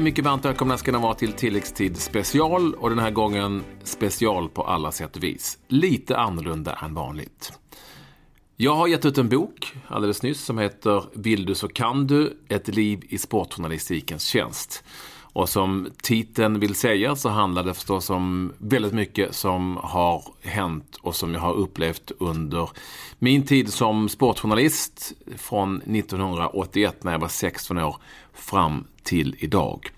Hej, mycket varmt välkomna ska ni vara till tilläggstid special och den här gången special på alla sätt och vis. Lite annorlunda än vanligt. Jag har gett ut en bok alldeles nyss som heter Vill du så kan du, ett liv i sportjournalistikens tjänst. Och som titeln vill säga så handlar det förstås om väldigt mycket som har hänt och som jag har upplevt under min tid som sportjournalist från 1981 när jag var 16 år fram till idag.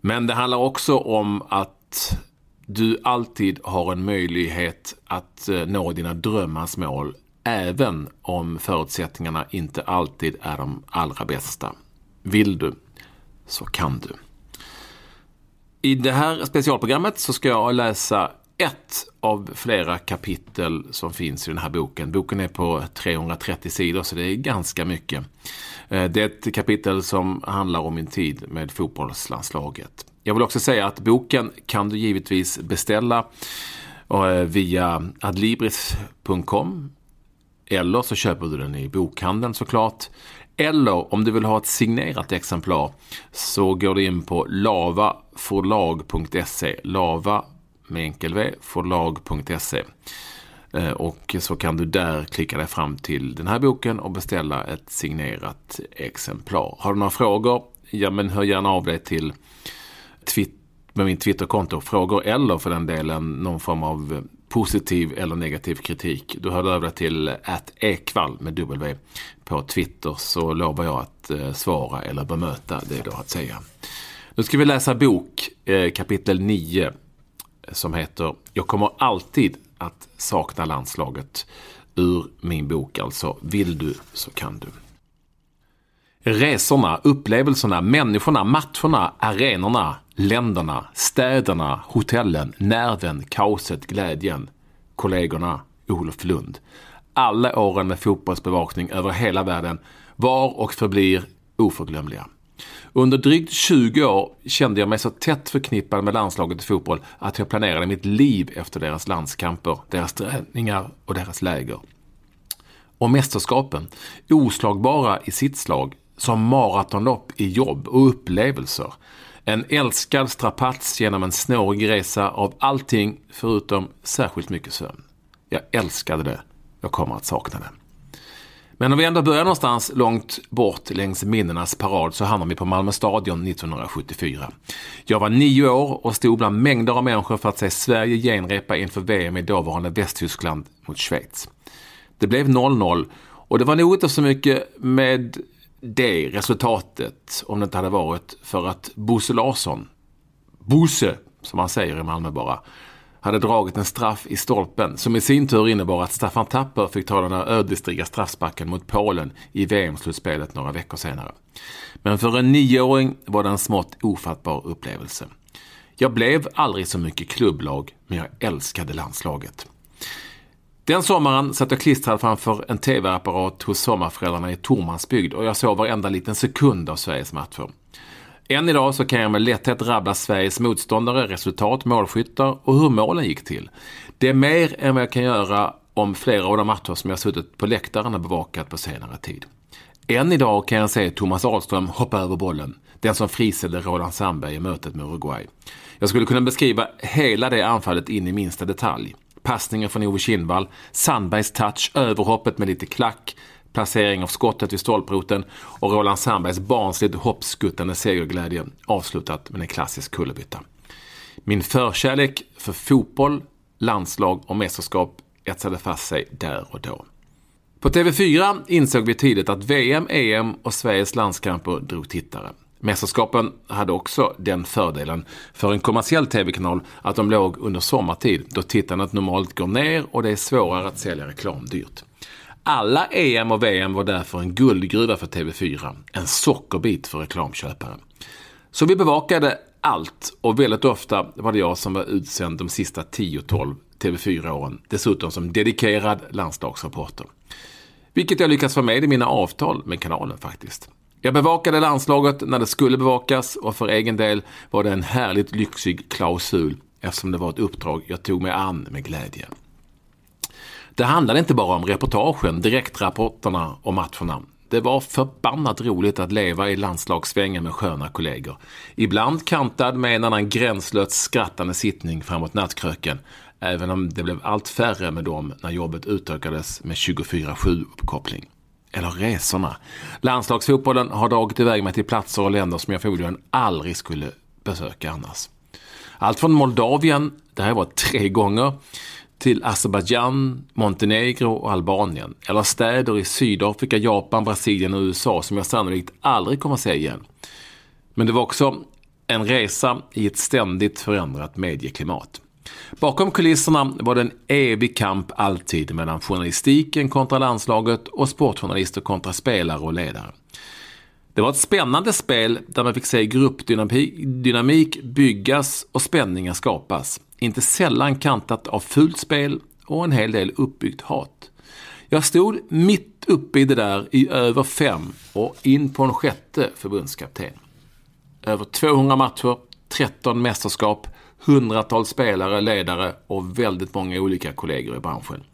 Men det handlar också om att du alltid har en möjlighet att eh, nå dina drömmars mål även om förutsättningarna inte alltid är de allra bästa. Vill du så kan du. I det här specialprogrammet så ska jag läsa ett av flera kapitel som finns i den här boken. Boken är på 330 sidor så det är ganska mycket. Eh, det är ett kapitel som handlar om min tid med fotbollslandslaget. Jag vill också säga att boken kan du givetvis beställa eh, via adlibris.com eller så köper du den i bokhandeln såklart. Eller om du vill ha ett signerat exemplar så går du in på lavaforlag.se. Lava med enkel v, forlag.se. Eh, och så kan du där klicka dig fram till den här boken och beställa ett signerat exemplar. Har du några frågor? Ja men hör gärna av dig till med min Twitterkonto. Frågor eller för den delen någon form av positiv eller negativ kritik. Du hör över till att ekvall med W på Twitter så lovar jag att eh, svara eller bemöta det du har att säga. Nu ska vi läsa bok eh, kapitel 9 som heter Jag kommer alltid att sakna landslaget. Ur min bok alltså Vill du så kan du. Resorna, upplevelserna, människorna, matcherna, arenorna, länderna, städerna, hotellen, nerven, kaoset, glädjen, kollegorna, Olof Lund. Alla åren med fotbollsbevakning över hela världen var och förblir oförglömliga. Under drygt 20 år kände jag mig så tätt förknippad med landslaget i fotboll att jag planerade mitt liv efter deras landskamper, deras träningar och deras läger. Och mästerskapen, oslagbara i sitt slag, som maratonlopp i jobb och upplevelser. En älskad strapats genom en snårig resa av allting förutom särskilt mycket sömn. Jag älskade det. Jag kommer att sakna det. Men om vi ändå börjar någonstans långt bort längs minnenas parad så hamnar vi på Malmö stadion 1974. Jag var nio år och stod bland mängder av människor för att se Sverige genrepa inför VM i dåvarande Västtyskland mot Schweiz. Det blev 0-0 och det var nog inte så mycket med det resultatet om det inte hade varit för att Bosse Larsson, Bosse som man säger i Malmö bara, hade dragit en straff i stolpen som i sin tur innebar att Staffan Tapper fick ta den här ödesdigra straffsparken mot Polen i VM-slutspelet några veckor senare. Men för en nioåring var det en smått ofattbar upplevelse. Jag blev aldrig så mycket klubblag, men jag älskade landslaget. Den sommaren satt jag klistrad framför en tv-apparat hos sommarföräldrarna i Tormansbygd och jag såg varenda liten sekund av Sveriges matcher. Än idag så kan jag med lätthet rabbla Sveriges motståndare, resultat, målskyttar och hur målen gick till. Det är mer än vad jag kan göra om flera av de matcher som jag suttit på läktaren och bevakat på senare tid. Än idag kan jag se Thomas Ahlström hoppa över bollen. Den som friställde Roland Sandberg i mötet med Uruguay. Jag skulle kunna beskriva hela det anfallet in i minsta detalj. Passningen från Ove Kindvall, Sandbergs touch, överhoppet med lite klack, placering av skottet vid stolproten och Roland Sandbergs barnsligt hoppskuttande segerglädje avslutat med en klassisk kullerbytta. Min förkärlek för fotboll, landslag och mästerskap etsade fast sig där och då. På TV4 insåg vi tidigt att VM, EM och Sveriges landskamper drog tittare. Mästerskapen hade också den fördelen för en kommersiell TV-kanal att de låg under sommartid då tittandet normalt går ner och det är svårare att sälja reklam dyrt. Alla EM och VM var därför en guldgruva för TV4. En sockerbit för reklamköpare. Så vi bevakade allt och väldigt ofta var det jag som var utsänd de sista 10-12 TV4-åren. Dessutom som dedikerad landslagsreporter. Vilket jag lyckats få med i mina avtal med kanalen faktiskt. Jag bevakade landslaget när det skulle bevakas och för egen del var det en härligt lyxig klausul eftersom det var ett uppdrag jag tog mig an med glädje. Det handlade inte bara om reportagen, direktrapporterna och matcherna. Det var förbannat roligt att leva i landslagssvängen med sköna kollegor. Ibland kantad med en annan gränslöst skrattande sittning framåt nattkröken, även om det blev allt färre med dem när jobbet utökades med 24-7-uppkoppling. Eller resorna. Landslagsfotbollen har dragit iväg mig till platser och länder som jag förmodligen aldrig skulle besöka annars. Allt från Moldavien, där jag var tre gånger, till Azerbajdzjan, Montenegro och Albanien. Eller städer i Sydafrika, Japan, Brasilien och USA som jag sannolikt aldrig kommer att se igen. Men det var också en resa i ett ständigt förändrat medieklimat. Bakom kulisserna var det en evig kamp alltid mellan journalistiken kontra landslaget och sportjournalister kontra spelare och ledare. Det var ett spännande spel där man fick se gruppdynamik byggas och spänningar skapas. Inte sällan kantat av fult spel och en hel del uppbyggt hat. Jag stod mitt uppe i det där i över fem och in på en sjätte förbundskapten. Över 200 matcher, 13 mästerskap, hundratals spelare, ledare och väldigt många olika kollegor i branschen.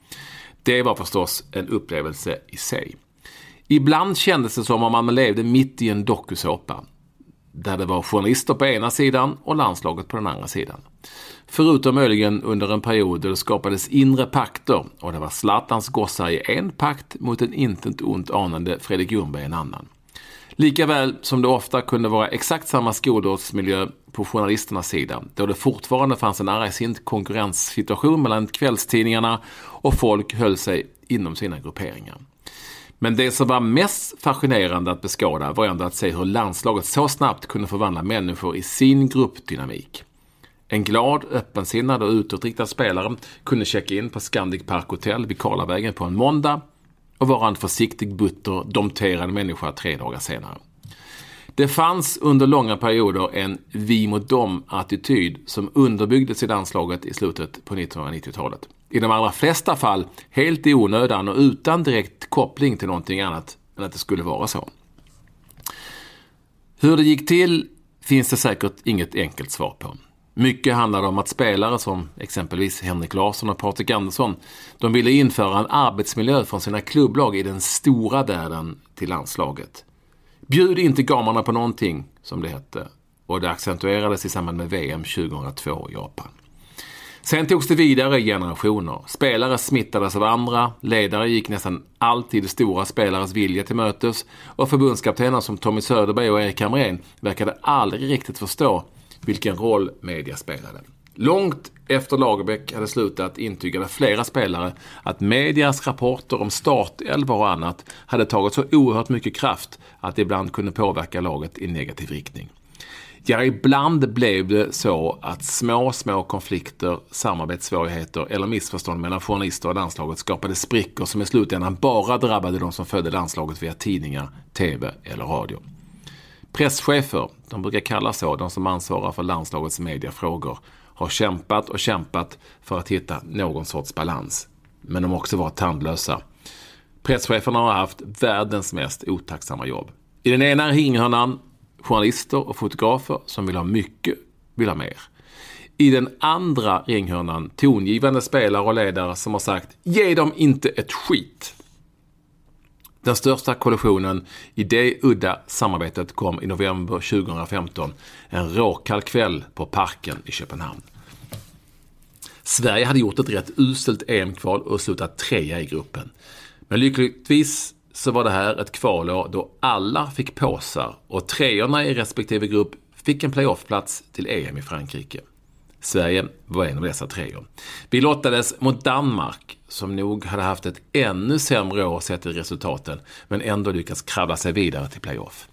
Det var förstås en upplevelse i sig. Ibland kändes det som om man levde mitt i en dokusåpa. Där det var journalister på ena sidan och landslaget på den andra sidan. Förutom möjligen under en period då det skapades inre pakter och det var Zlatans gossar i en pakt mot en intet ont anande Fredrik Ljungberg i en annan. Likaväl som det ofta kunde vara exakt samma skolårsmiljö på journalisternas sida, då det fortfarande fanns en argsint konkurrenssituation mellan kvällstidningarna och folk höll sig inom sina grupperingar. Men det som var mest fascinerande att beskåda var ändå att se hur landslaget så snabbt kunde förvandla människor i sin gruppdynamik. En glad, öppensinnad och utåtriktad spelare kunde checka in på Scandic Park Hotel vid Karlavägen på en måndag och vara en försiktig, butter, domterad människa tre dagar senare. Det fanns under långa perioder en vi mot dem-attityd som underbyggdes i landslaget i slutet på 1990-talet. I de allra flesta fall helt i onödan och utan direkt koppling till någonting annat än att det skulle vara så. Hur det gick till finns det säkert inget enkelt svar på. Mycket handlade om att spelare som exempelvis Henrik Larsson och Patrik Andersson, de ville införa en arbetsmiljö från sina klubblag i den stora världen till landslaget. Bjud inte gamarna på någonting, som det hette. Och det accentuerades i samband med VM 2002 i Japan. Sen togs det vidare i generationer. Spelare smittades av andra, ledare gick nästan alltid stora spelares vilja till mötes och förbundskaptener som Tommy Söderberg och Erik Hamrén verkade aldrig riktigt förstå vilken roll media spelade. Långt efter Lagerbäck hade slutat intygade flera spelare att medias rapporter om startelvor och annat hade tagit så oerhört mycket kraft att det ibland kunde påverka laget i negativ riktning. Ja, ibland blev det så att små, små konflikter, samarbetssvårigheter eller missförstånd mellan journalister och landslaget skapade sprickor som i slutändan bara drabbade de som följde landslaget via tidningar, TV eller radio. Presschefer, de brukar kallas så, de som ansvarar för landslagets mediafrågor, har kämpat och kämpat för att hitta någon sorts balans. Men de har också varit tandlösa. Presscheferna har haft världens mest otacksamma jobb. I den ena ringhörnan journalister och fotografer som vill ha mycket, vill ha mer. I den andra ringhörnan tongivande spelare och ledare som har sagt ge dem inte ett skit. Den största kollisionen i det udda samarbetet kom i november 2015. En råkall kväll på Parken i Köpenhamn. Sverige hade gjort ett rätt uselt EM-kval och slutat trea i gruppen. Men lyckligtvis så var det här ett kvalår då alla fick påsar och treorna i respektive grupp fick en playoffplats till EM i Frankrike. Sverige var en av dessa treor. Vi lottades mot Danmark, som nog hade haft ett ännu sämre år sett till resultaten, men ändå lyckats kravla sig vidare till playoff.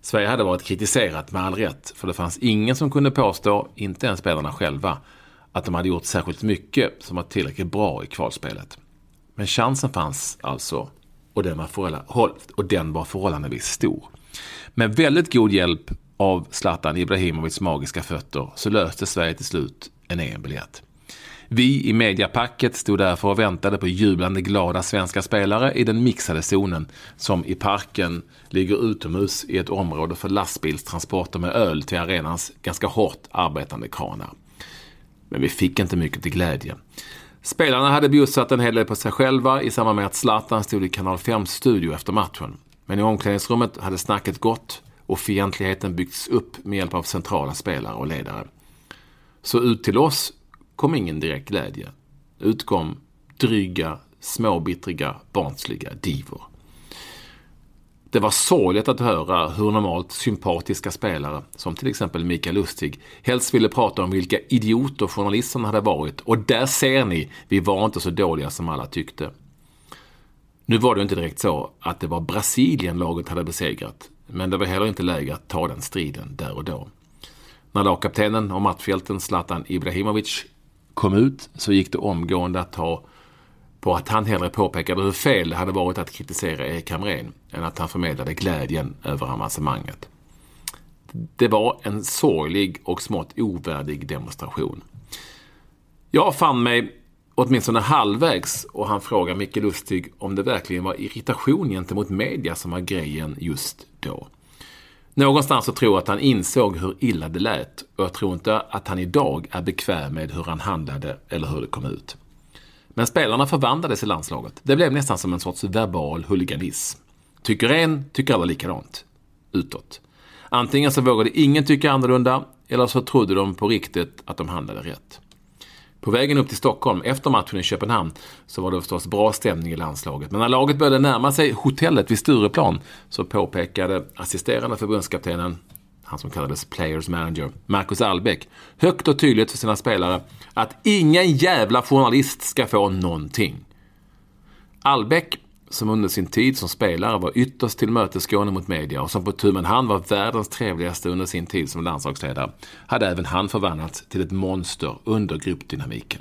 Sverige hade varit kritiserat med all rätt, för det fanns ingen som kunde påstå, inte ens spelarna själva, att de hade gjort särskilt mycket som var tillräckligt bra i kvalspelet. Men chansen fanns alltså och den var, och den var förhållandevis stor. Med väldigt god hjälp av Zlatan Ibrahimovics magiska fötter så löste Sverige till slut en EM-biljett. Vi i mediapacket stod därför och väntade på jublande glada svenska spelare i den mixade zonen som i parken ligger utomhus i ett område för lastbilstransporter med öl till arenans ganska hårt arbetande kranar. Men vi fick inte mycket till glädje. Spelarna hade bjussat en hel del på sig själva i samband med att Zlatan stod i Kanal 5 studio efter matchen. Men i omklädningsrummet hade snacket gått och fientligheten byggts upp med hjälp av centrala spelare och ledare. Så ut till oss kom ingen direkt glädje. Ut kom dryga, småbittriga, barnsliga divor. Det var sorgligt att höra hur normalt sympatiska spelare, som till exempel Mikael Lustig, helst ville prata om vilka idioter journalisterna hade varit. Och där ser ni, vi var inte så dåliga som alla tyckte. Nu var det inte direkt så att det var Brasilien laget hade besegrat, men det var heller inte läge att ta den striden där och då. När lagkaptenen och matchhjälten Zlatan Ibrahimovic kom ut så gick det omgående att ta på att han hellre påpekade hur fel det hade varit att kritisera Erik Hamrén än att han förmedlade glädjen över avancemanget. Det var en sorglig och smått ovärdig demonstration. Jag fann mig åtminstone halvvägs och han frågade Micke Lustig om det verkligen var irritation gentemot media som var grejen just då. Någonstans så tror jag att han insåg hur illa det lät och jag tror inte att han idag är bekväm med hur han handlade eller hur det kom ut. Men spelarna förvandlades i landslaget. Det blev nästan som en sorts verbal huliganism. Tycker en, tycker alla likadant. Utåt. Antingen så vågade ingen tycka annorlunda, eller så trodde de på riktigt att de handlade rätt. På vägen upp till Stockholm efter matchen i Köpenhamn så var det förstås bra stämning i landslaget. Men när laget började närma sig hotellet vid Stureplan så påpekade assisterande förbundskaptenen, han som kallades Players Manager, Marcus Albeck, högt och tydligt för sina spelare att ingen jävla journalist ska få någonting. Albeck som under sin tid som spelare var ytterst tillmötesgående mot media och som på tu hand var världens trevligaste under sin tid som landslagsledare, hade även han förvandlats till ett monster under gruppdynamiken.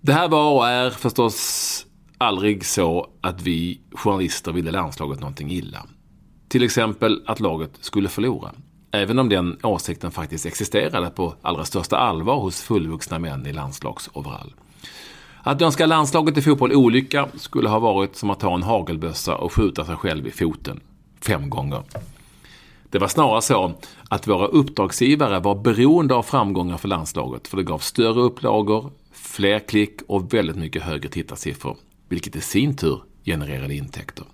Det här var och är förstås aldrig så att vi journalister ville landslaget någonting illa. Till exempel att laget skulle förlora. Även om den åsikten faktiskt existerade på allra största allvar hos fullvuxna män i landslagsoverall. Att önska landslaget i fotboll olycka skulle ha varit som att ta en hagelbössa och skjuta sig själv i foten. Fem gånger. Det var snarare så att våra uppdragsgivare var beroende av framgångar för landslaget för det gav större upplagor, fler klick och väldigt mycket högre tittarsiffror. Vilket i sin tur genererade intäkter.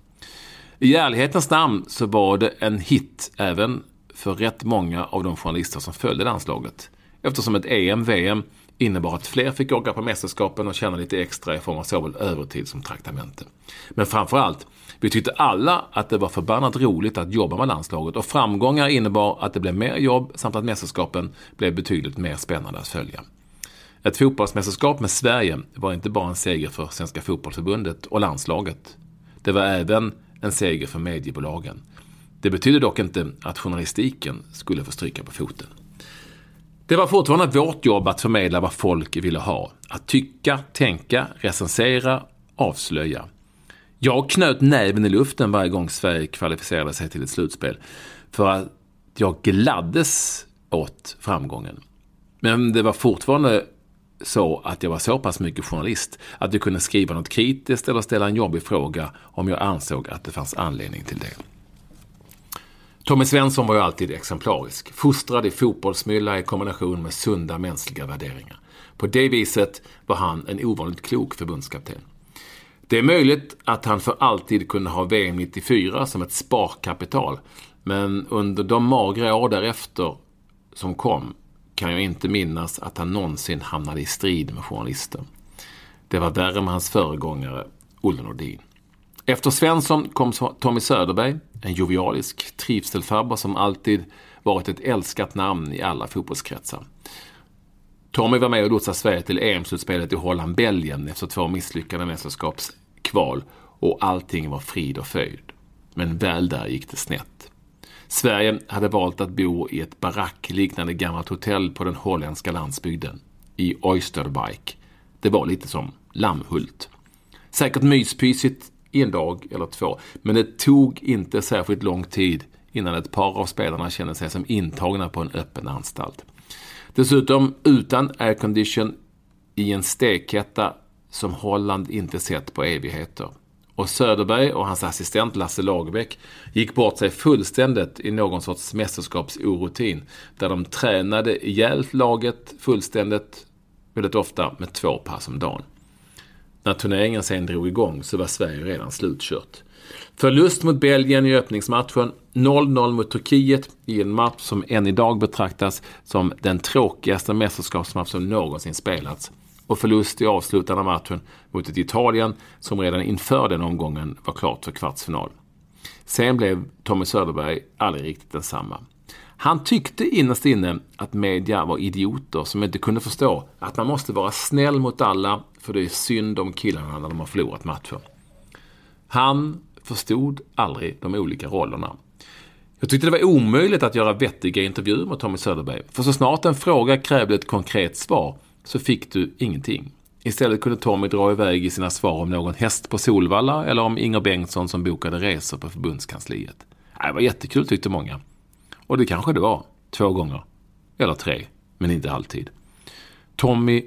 I ärlighetens namn så var det en hit även för rätt många av de journalister som följde landslaget. Eftersom ett EM, VM innebar att fler fick åka på mästerskapen och tjäna lite extra i form av såväl övertid som traktamente. Men framförallt, vi tyckte alla att det var förbannat roligt att jobba med landslaget och framgångar innebar att det blev mer jobb samt att mästerskapen blev betydligt mer spännande att följa. Ett fotbollsmästerskap med Sverige var inte bara en seger för Svenska Fotbollförbundet och landslaget. Det var även en seger för mediebolagen. Det betyder dock inte att journalistiken skulle få stryka på foten. Det var fortfarande vårt jobb att förmedla vad folk ville ha. Att tycka, tänka, recensera, avslöja. Jag knöt näven i luften varje gång Sverige kvalificerade sig till ett slutspel. För att jag gladdes åt framgången. Men det var fortfarande så att jag var så pass mycket journalist att jag kunde skriva något kritiskt eller ställa en jobbig fråga om jag ansåg att det fanns anledning till det. Tommy Svensson var ju alltid exemplarisk. Fostrad i fotbollsmylla i kombination med sunda mänskliga värderingar. På det viset var han en ovanligt klok förbundskapten. Det är möjligt att han för alltid kunde ha VM 94 som ett sparkapital. Men under de magra år därefter som kom kan jag inte minnas att han någonsin hamnade i strid med journalister. Det var värre med hans föregångare, Olle Nordin. Efter Svensson kom Tommy Söderberg, en jovialisk trivselfarbror som alltid varit ett älskat namn i alla fotbollskretsar. Tommy var med och lotsade Sverige till EM-slutspelet i Holland-Belgien efter två misslyckade mästerskapskval och allting var frid och fröjd. Men väl där gick det snett. Sverige hade valt att bo i ett barackliknande gammalt hotell på den holländska landsbygden, i Oysterbike. Det var lite som Lammhult. Säkert myspysigt i en dag eller två. Men det tog inte särskilt lång tid innan ett par av spelarna kände sig som intagna på en öppen anstalt. Dessutom utan aircondition i en stekhetta som Holland inte sett på evigheter. Och Söderberg och hans assistent Lasse Lagerbäck gick bort sig fullständigt i någon sorts mästerskapsorotin där de tränade ihjäl laget fullständigt, väldigt ofta med två pass om dagen. När turneringen sen drog igång så var Sverige redan slutkört. Förlust mot Belgien i öppningsmatchen, 0-0 mot Turkiet i en match som än idag betraktas som den tråkigaste mästerskapsmatch som någonsin spelats. Och förlust i avslutande matchen mot ett Italien som redan inför den omgången var klart för kvartsfinal. Sen blev Tommy Söderberg aldrig riktigt densamma. Han tyckte innerst inne att media var idioter som inte kunde förstå att man måste vara snäll mot alla för det är synd om killarna när de har förlorat matcher. Han förstod aldrig de olika rollerna. Jag tyckte det var omöjligt att göra vettiga intervjuer med Tommy Söderberg. För så snart en fråga krävde ett konkret svar så fick du ingenting. Istället kunde Tommy dra iväg i sina svar om någon häst på Solvalla eller om Inger Bengtsson som bokade resor på förbundskansliet. Äh, det var jättekul tyckte många. Och det kanske det var. Två gånger. Eller tre. Men inte alltid. Tommy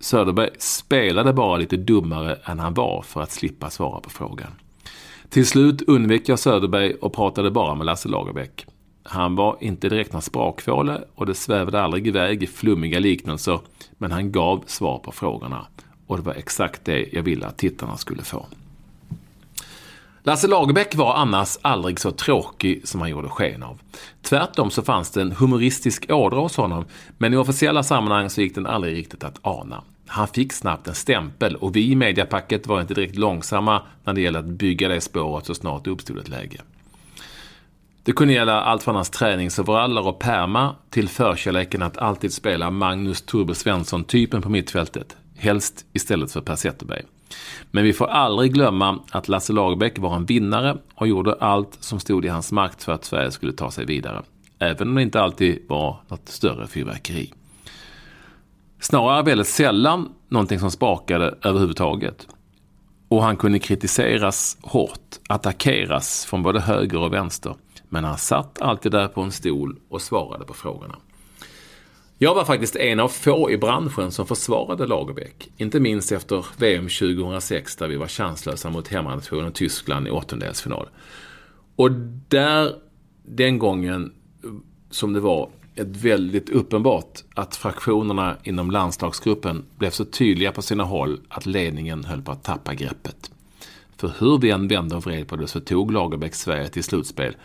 Söderberg spelade bara lite dummare än han var för att slippa svara på frågan. Till slut undvek jag Söderberg och pratade bara med Lasse Lagerbäck. Han var inte direkt någon sprakfåle och det svävade aldrig iväg i flummiga liknelser, men han gav svar på frågorna. Och det var exakt det jag ville att tittarna skulle få. Lasse Lagerbäck var annars aldrig så tråkig som han gjorde sken av. Tvärtom så fanns det en humoristisk ådra hos honom, men i officiella sammanhang så gick den aldrig riktigt att ana. Han fick snabbt en stämpel och vi i mediapacket var inte direkt långsamma när det gällde att bygga det spåret så snart det uppstod ett läge. Det kunde gälla allt från hans träningsoveraller och perma till förkärleken att alltid spela Magnus Turbo Svensson-typen på mittfältet. Helst istället för Per Zetterberg. Men vi får aldrig glömma att Lasse Lagerbäck var en vinnare och gjorde allt som stod i hans makt för att Sverige skulle ta sig vidare. Även om det inte alltid var något större fyrverkeri. Snarare väldigt sällan någonting som spakade överhuvudtaget. Och han kunde kritiseras hårt, attackeras från både höger och vänster. Men han satt alltid där på en stol och svarade på frågorna. Jag var faktiskt en av få i branschen som försvarade Lagerbäck. Inte minst efter VM 2006 där vi var chanslösa mot hemmanationen Tyskland i åttondelsfinal. Och där, den gången som det var ett väldigt uppenbart att fraktionerna inom landslagsgruppen blev så tydliga på sina håll att ledningen höll på att tappa greppet. För hur vi än vände och vred på det så tog Lagerbäck Sverige till slutspel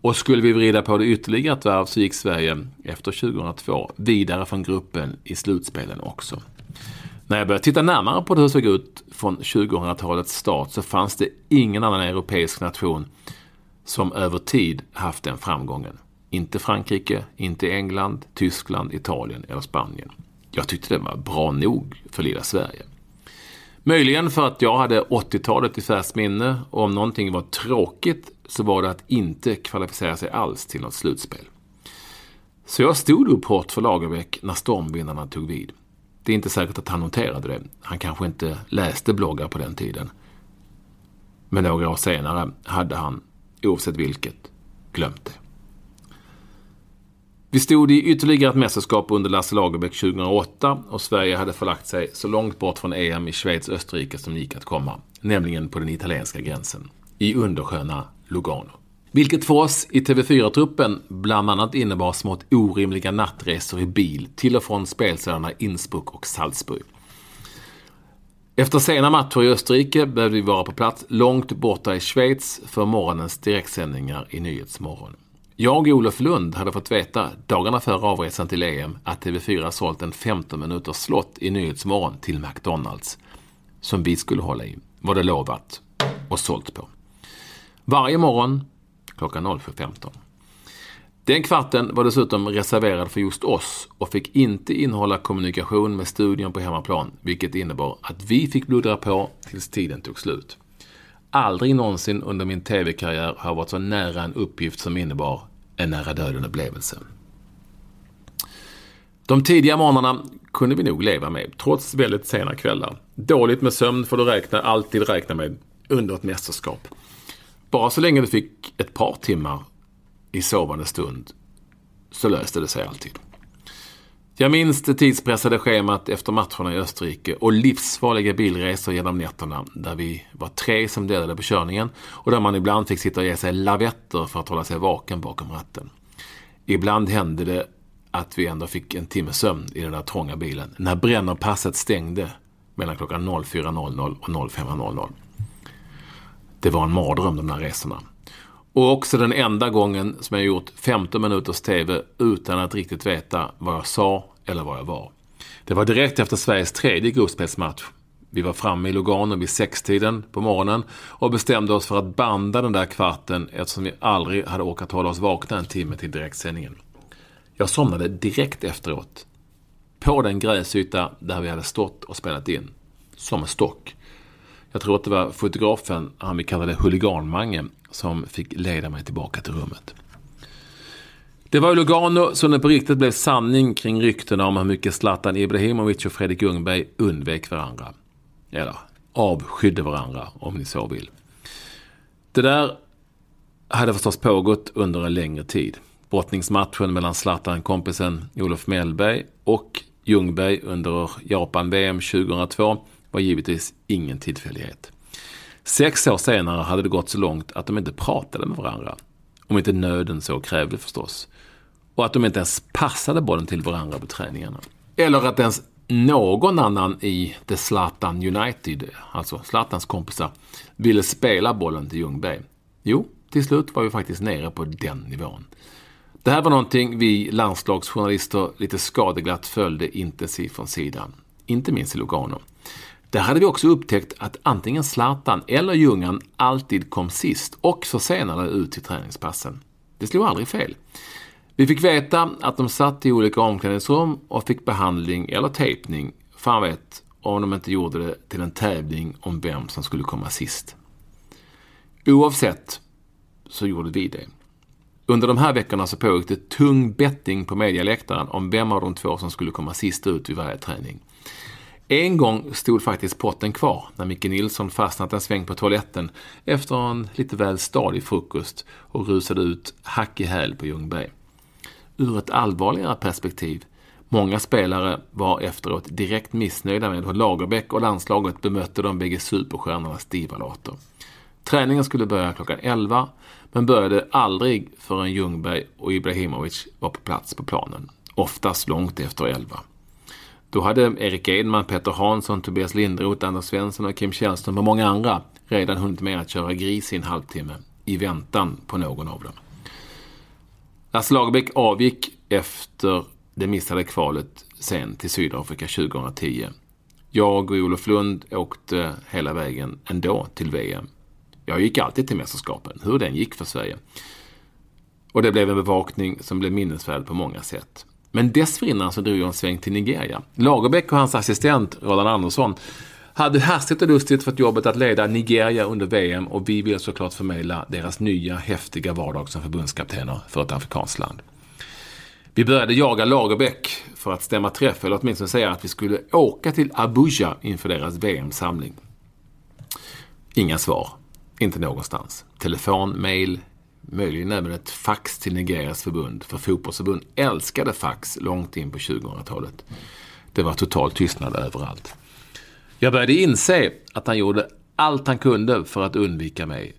och skulle vi vrida på det ytterligare ett varv så gick Sverige efter 2002 vidare från gruppen i slutspelen också. När jag började titta närmare på hur det såg ut från 2000-talets start så fanns det ingen annan europeisk nation som över tid haft den framgången. Inte Frankrike, inte England, Tyskland, Italien eller Spanien. Jag tyckte det var bra nog för lilla Sverige. Möjligen för att jag hade 80-talet i färskt minne och om någonting var tråkigt så var det att inte kvalificera sig alls till något slutspel. Så jag stod upp hårt för Lagerbäck när stormvindarna tog vid. Det är inte säkert att han noterade det. Han kanske inte läste bloggar på den tiden. Men några år senare hade han, oavsett vilket, glömt det. Vi stod i ytterligare ett mästerskap under Lasse Lagerbäck 2008 och Sverige hade förlagt sig så långt bort från EM i Schweiz Österrike som gick att komma. Nämligen på den italienska gränsen. I undersköna Lugano. Vilket för oss i TV4-truppen bland annat innebar smått orimliga nattresor i bil till och från spelstäderna Innsbruck och Salzburg. Efter sena matcher i Österrike behövde vi vara på plats långt borta i Schweiz för morgonens direktsändningar i Nyhetsmorgon. Jag och Olof Lund hade fått veta dagarna före avresan till EM att TV4 sålt en 15 minuters slott i Nyhetsmorgon till McDonalds. Som vi skulle hålla i, var det lovat och sålt på. Varje morgon klockan 07.15. Den kvarten var dessutom reserverad för just oss och fick inte innehålla kommunikation med studion på hemmaplan, vilket innebar att vi fick bluddra på tills tiden tog slut. Aldrig någonsin under min TV-karriär har jag varit så nära en uppgift som innebar en nära döden-upplevelse. De tidiga morgnarna kunde vi nog leva med, trots väldigt sena kvällar. Dåligt med sömn får du räkna, alltid räkna med under ett mästerskap. Bara så länge du fick ett par timmar i sovande stund så löste det sig alltid. Jag minns det tidspressade schemat efter matcherna i Österrike och livsfarliga bilresor genom nätterna där vi var tre som delade på körningen och där man ibland fick sitta och ge sig lavetter för att hålla sig vaken bakom ratten. Ibland hände det att vi ändå fick en timmes sömn i den där trånga bilen när brännerpasset stängde mellan klockan 04.00 och 05.00. Det var en mardröm de där resorna. Och också den enda gången som jag gjort 15 minuters TV utan att riktigt veta vad jag sa eller var jag var. Det var direkt efter Sveriges tredje gruppspelsmatch. Vi var framme i Lugano vid sextiden på morgonen och bestämde oss för att banda den där kvarten eftersom vi aldrig hade orkat hålla oss vakna en timme till direktsändningen. Jag somnade direkt efteråt. På den gräsyta där vi hade stått och spelat in. Som en stock. Jag tror att det var fotografen, han vi kallade huliganmange, som fick leda mig tillbaka till rummet. Det var i Lugano som det på riktigt blev sanning kring ryktena om hur mycket Zlatan Ibrahimovic och Fredrik Ljungberg undvek varandra. Eller avskydde varandra, om ni så vill. Det där hade förstås pågått under en längre tid. Brottningsmatchen mellan Zlatan-kompisen Olof Mellberg och Ljungberg under Japan-VM 2002 var givetvis ingen tillfällighet. Sex år senare hade det gått så långt att de inte pratade med varandra. Om inte nöden så krävde förstås. Och att de inte ens passade bollen till varandra på träningarna. Eller att ens någon annan i The Zlatan United, alltså Zlatans kompisar, ville spela bollen till Ljungberg. Jo, till slut var vi faktiskt nere på den nivån. Det här var någonting vi landslagsjournalister lite skadeglatt följde intensivt från sidan. Inte minst i Lugano. Där hade vi också upptäckt att antingen Zlatan eller Ljungan alltid kom sist och försenade ut till träningspassen. Det slog aldrig fel. Vi fick veta att de satt i olika omklädningsrum och fick behandling eller tejpning, fan vet, om de inte gjorde det till en tävling om vem som skulle komma sist. Oavsett så gjorde vi det. Under de här veckorna så pågick det tung betting på medialäktaren om vem av de två som skulle komma sist ut vid varje träning. En gång stod faktiskt potten kvar när Micke Nilsson fastnat en sväng på toaletten efter en lite väl stadig frukost och rusade ut hack i häl på Ljungberg. Ur ett allvarligare perspektiv Många spelare var efteråt direkt missnöjda med hur Lagerbäck och landslaget bemötte de bägge superstjärnornas divalater. Träningen skulle börja klockan 11 men började aldrig förrän Ljungberg och Ibrahimovic var på plats på planen. Oftast långt efter 11. Då hade Erik Edman, Peter Hansson, Tobias Linderoth, Anders Svensson och Kim Källström och många andra redan hunnit med att köra gris i en halvtimme i väntan på någon av dem. Lasse Lagerbäck avgick efter det missade kvalet sen till Sydafrika 2010. Jag och Olof Lund åkte hela vägen ändå till VM. Jag gick alltid till mästerskapen, hur den gick för Sverige. Och det blev en bevakning som blev minnesvärd på många sätt. Men dessförinnan så drog jag en sväng till Nigeria. Lagerbäck och hans assistent Roland Andersson hade hastigt och lustigt fått jobbet att leda Nigeria under VM och vi vill såklart förmedla deras nya häftiga vardag som förbundskaptener för ett afrikanskt land. Vi började jaga Lagerbäck för att stämma träff, eller åtminstone säga att vi skulle åka till Abuja inför deras VM-samling. Inga svar. Inte någonstans. Telefon, mail, möjligen även ett fax till Nigerias förbund. För fotbollsförbund älskade fax långt in på 2000-talet. Det var total tystnad överallt. Jag började inse att han gjorde allt han kunde för att undvika mig.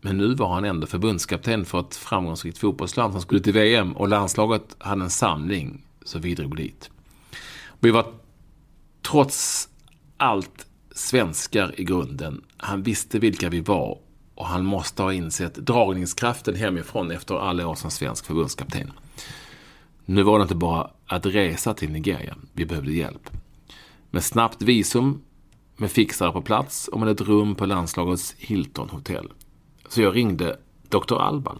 Men nu var han ändå förbundskapten för ett framgångsrikt fotbollsland som skulle till VM och landslaget hade en samling, så vi drog dit. Vi var trots allt svenskar i grunden. Han visste vilka vi var och han måste ha insett dragningskraften hemifrån efter alla år som svensk förbundskapten. Nu var det inte bara att resa till Nigeria. Vi behövde hjälp. Med snabbt visum, med fixare på plats och med ett rum på landslagets Hilton hotell. Så jag ringde Dr. Alban.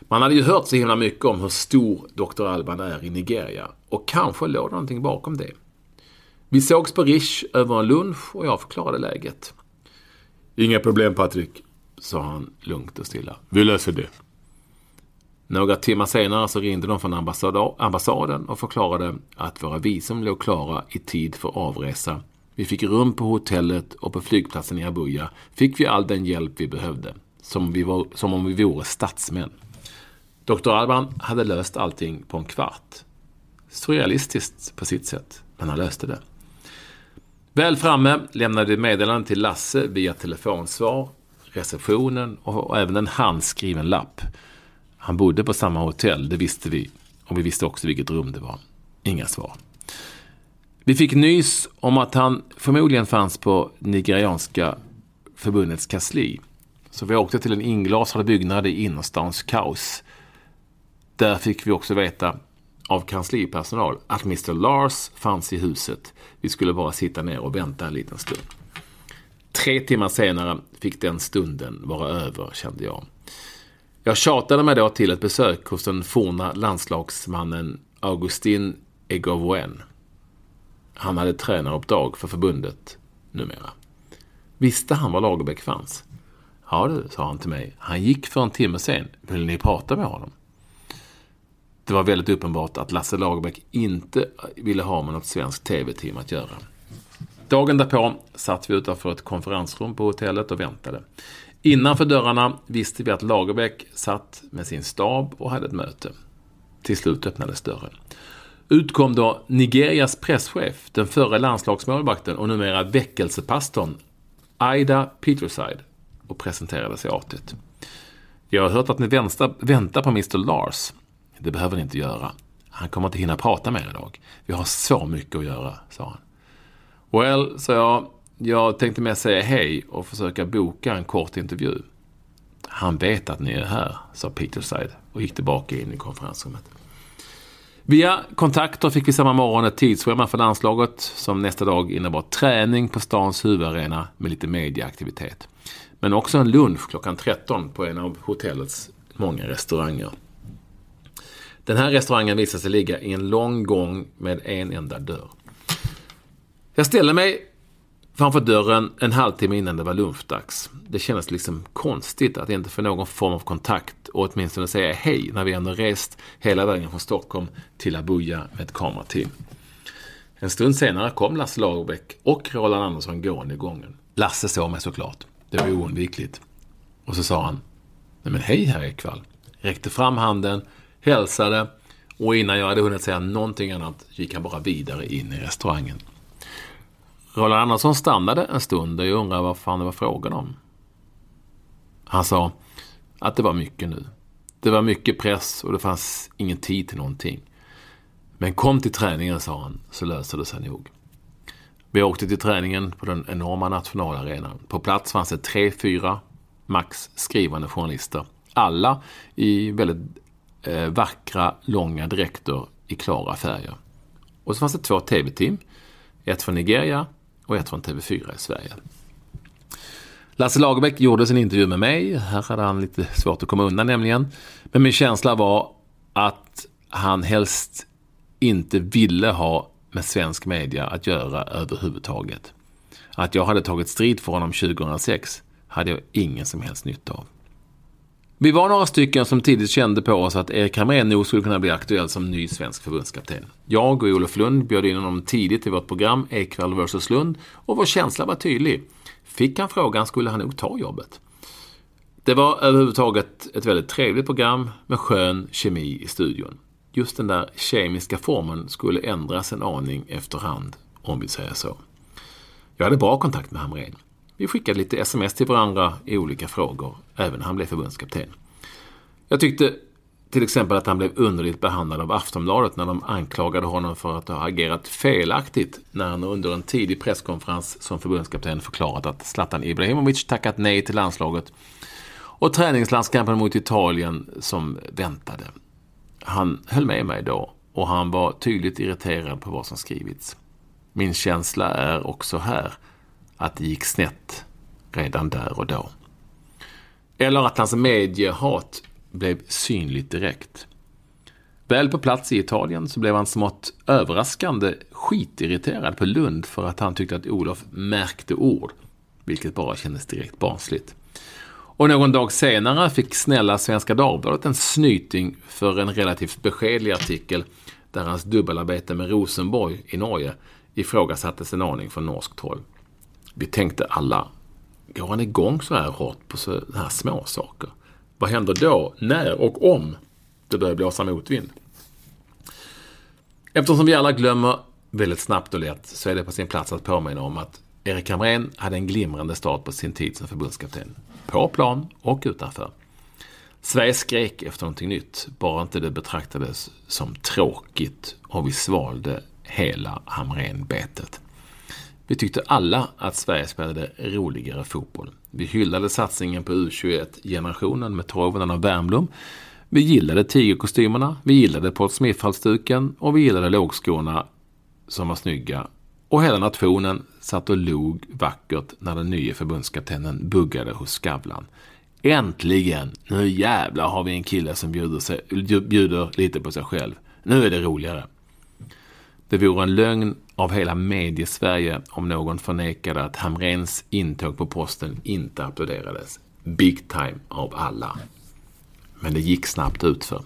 Man hade ju hört så himla mycket om hur stor Dr. Alban är i Nigeria. Och kanske låg det någonting bakom det. Vi sågs på Rish över en lunch och jag förklarade läget. Inga problem Patrik, sa han lugnt och stilla. Vi löser det. Några timmar senare så ringde de från ambassaden och förklarade att våra visum låg klara i tid för avresa. Vi fick rum på hotellet och på flygplatsen i Abuja fick vi all den hjälp vi behövde. Som, vi var, som om vi vore statsmän. Dr. Alban hade löst allting på en kvart. Surrealistiskt på sitt sätt, men han löste det. Väl framme lämnade vi meddelande till Lasse via telefonsvar, receptionen och, och även en handskriven lapp. Han bodde på samma hotell, det visste vi. Och vi visste också vilket rum det var. Inga svar. Vi fick nys om att han förmodligen fanns på Nigerianska förbundets kansli. Så vi åkte till en inglasad byggnad i innerstans kaos. Där fick vi också veta av kanslipersonal att Mr Lars fanns i huset. Vi skulle bara sitta ner och vänta en liten stund. Tre timmar senare fick den stunden vara över, kände jag. Jag tjatade mig då till ett besök hos den forna landslagsmannen Augustin Egovoen. Han hade tränaruppdrag för förbundet numera. Visste han var Lagerbäck fanns? Ja du, sa han till mig. Han gick för en timme sen. Vill ni prata med honom? Det var väldigt uppenbart att Lasse Lagerbäck inte ville ha med något svenskt tv-team att göra. Dagen därpå satt vi utanför ett konferensrum på hotellet och väntade. Innanför dörrarna visste vi att Lagerbäck satt med sin stab och hade ett möte. Till slut öppnades dörren. Ut kom då Nigerias presschef, den förre landslagsmålvakten och numera väckelsepastorn Aida Peterside och presenterade sig artigt. Jag har hört att ni väntar på Mr Lars. Det behöver ni inte göra. Han kommer inte hinna prata med er idag. Vi har så mycket att göra, sa han. Well, sa jag. Jag tänkte mer säga hej och försöka boka en kort intervju. Han vet att ni är här, sa Peterside och gick tillbaka in i konferensrummet. Via kontakter fick vi samma morgon ett tidsschema för landslaget som nästa dag innebar träning på stans huvudarena med lite medieaktivitet. Men också en lunch klockan 13 på en av hotellets många restauranger. Den här restaurangen visade sig ligga i en lång gång med en enda dörr. Jag ställde mig framför dörren en halvtimme innan det var lunchdags. Det kändes liksom konstigt att inte få någon form av kontakt och åtminstone säga hej när vi ändå rest hela vägen från Stockholm till Abuja med ett kamerateam. En stund senare kom Lasse Lagerbäck och Roland Andersson gående i gången. Lasse såg mig såklart. Det var oundvikligt. Och så sa han, Nej men hej herr Ekvall. Räckte fram handen, hälsade och innan jag hade hunnit säga någonting annat gick han bara vidare in i restaurangen. Roland Andersson stannade en stund och jag undrade vad fan det var frågan om. Han sa att det var mycket nu. Det var mycket press och det fanns ingen tid till någonting. Men kom till träningen, sa han, så löser det sig nog. Vi åkte till träningen på den enorma nationalarenan. På plats fanns det tre, fyra, max skrivande journalister. Alla i väldigt eh, vackra, långa dräkter i klara färger. Och så fanns det två tv-team. Ett från Nigeria och ett från TV4 i Sverige. Lasse Lagerbäck gjorde sin intervju med mig. Här hade han lite svårt att komma undan nämligen. Men min känsla var att han helst inte ville ha med svensk media att göra överhuvudtaget. Att jag hade tagit strid för honom 2006 hade jag ingen som helst nytta av. Vi var några stycken som tidigt kände på oss att Erik Hamrén nog skulle kunna bli aktuell som ny svensk förbundskapten. Jag och Olof Lund bjöd in honom tidigt i vårt program Ekwall vs Lund och vår känsla var tydlig. Fick han frågan skulle han nog ta jobbet. Det var överhuvudtaget ett väldigt trevligt program med skön kemi i studion. Just den där kemiska formen skulle ändras en aning efterhand, om vi säger så. Jag hade bra kontakt med Hamrén. Vi skickade lite sms till varandra i olika frågor, även när han blev förbundskapten. Jag tyckte till exempel att han blev underligt behandlad av Aftonbladet när de anklagade honom för att ha agerat felaktigt när han under en tidig presskonferens som förbundskapten förklarat att Zlatan Ibrahimovic tackat nej till landslaget och träningslandskampen mot Italien som väntade. Han höll med mig då och han var tydligt irriterad på vad som skrivits. Min känsla är också här att det gick snett redan där och då. Eller att hans mediehat blev synligt direkt. Väl på plats i Italien så blev han smått överraskande skitirriterad på Lund för att han tyckte att Olof märkte ord, vilket bara kändes direkt barnsligt. Och någon dag senare fick snälla Svenska Dagbladet en snyting för en relativt beskedlig artikel där hans dubbelarbete med Rosenborg i Norge ifrågasattes en aning från norskt håll. Vi tänkte alla, går han igång så här hårt på så här små saker? Vad händer då, när och om det börjar blåsa motvind? Eftersom vi alla glömmer väldigt snabbt och lätt så är det på sin plats att påminna om att Erik Hamrén hade en glimrande start på sin tid som förbundskapten. På plan och utanför. Sverige skrek efter någonting nytt, bara inte det betraktades som tråkigt och vi svalde hela Hamrén-betet. Vi tyckte alla att Sverige spelade roligare fotboll. Vi hyllade satsningen på U21-generationen med Toivonen och Wernbloom. Vi gillade tigerkostymerna, vi gillade Paul Smith-halsduken och vi gillade lågskorna som var snygga. Och hela nationen satt och log vackert när den nya förbundskaptenen buggade hos Skavlan. Äntligen! Nu jävlar har vi en kille som bjuder, sig, bjuder lite på sig själv. Nu är det roligare. Det vore en lögn av hela mediesverige om någon förnekade att Hamrens intåg på posten inte applåderades. Big time av alla. Men det gick snabbt utför.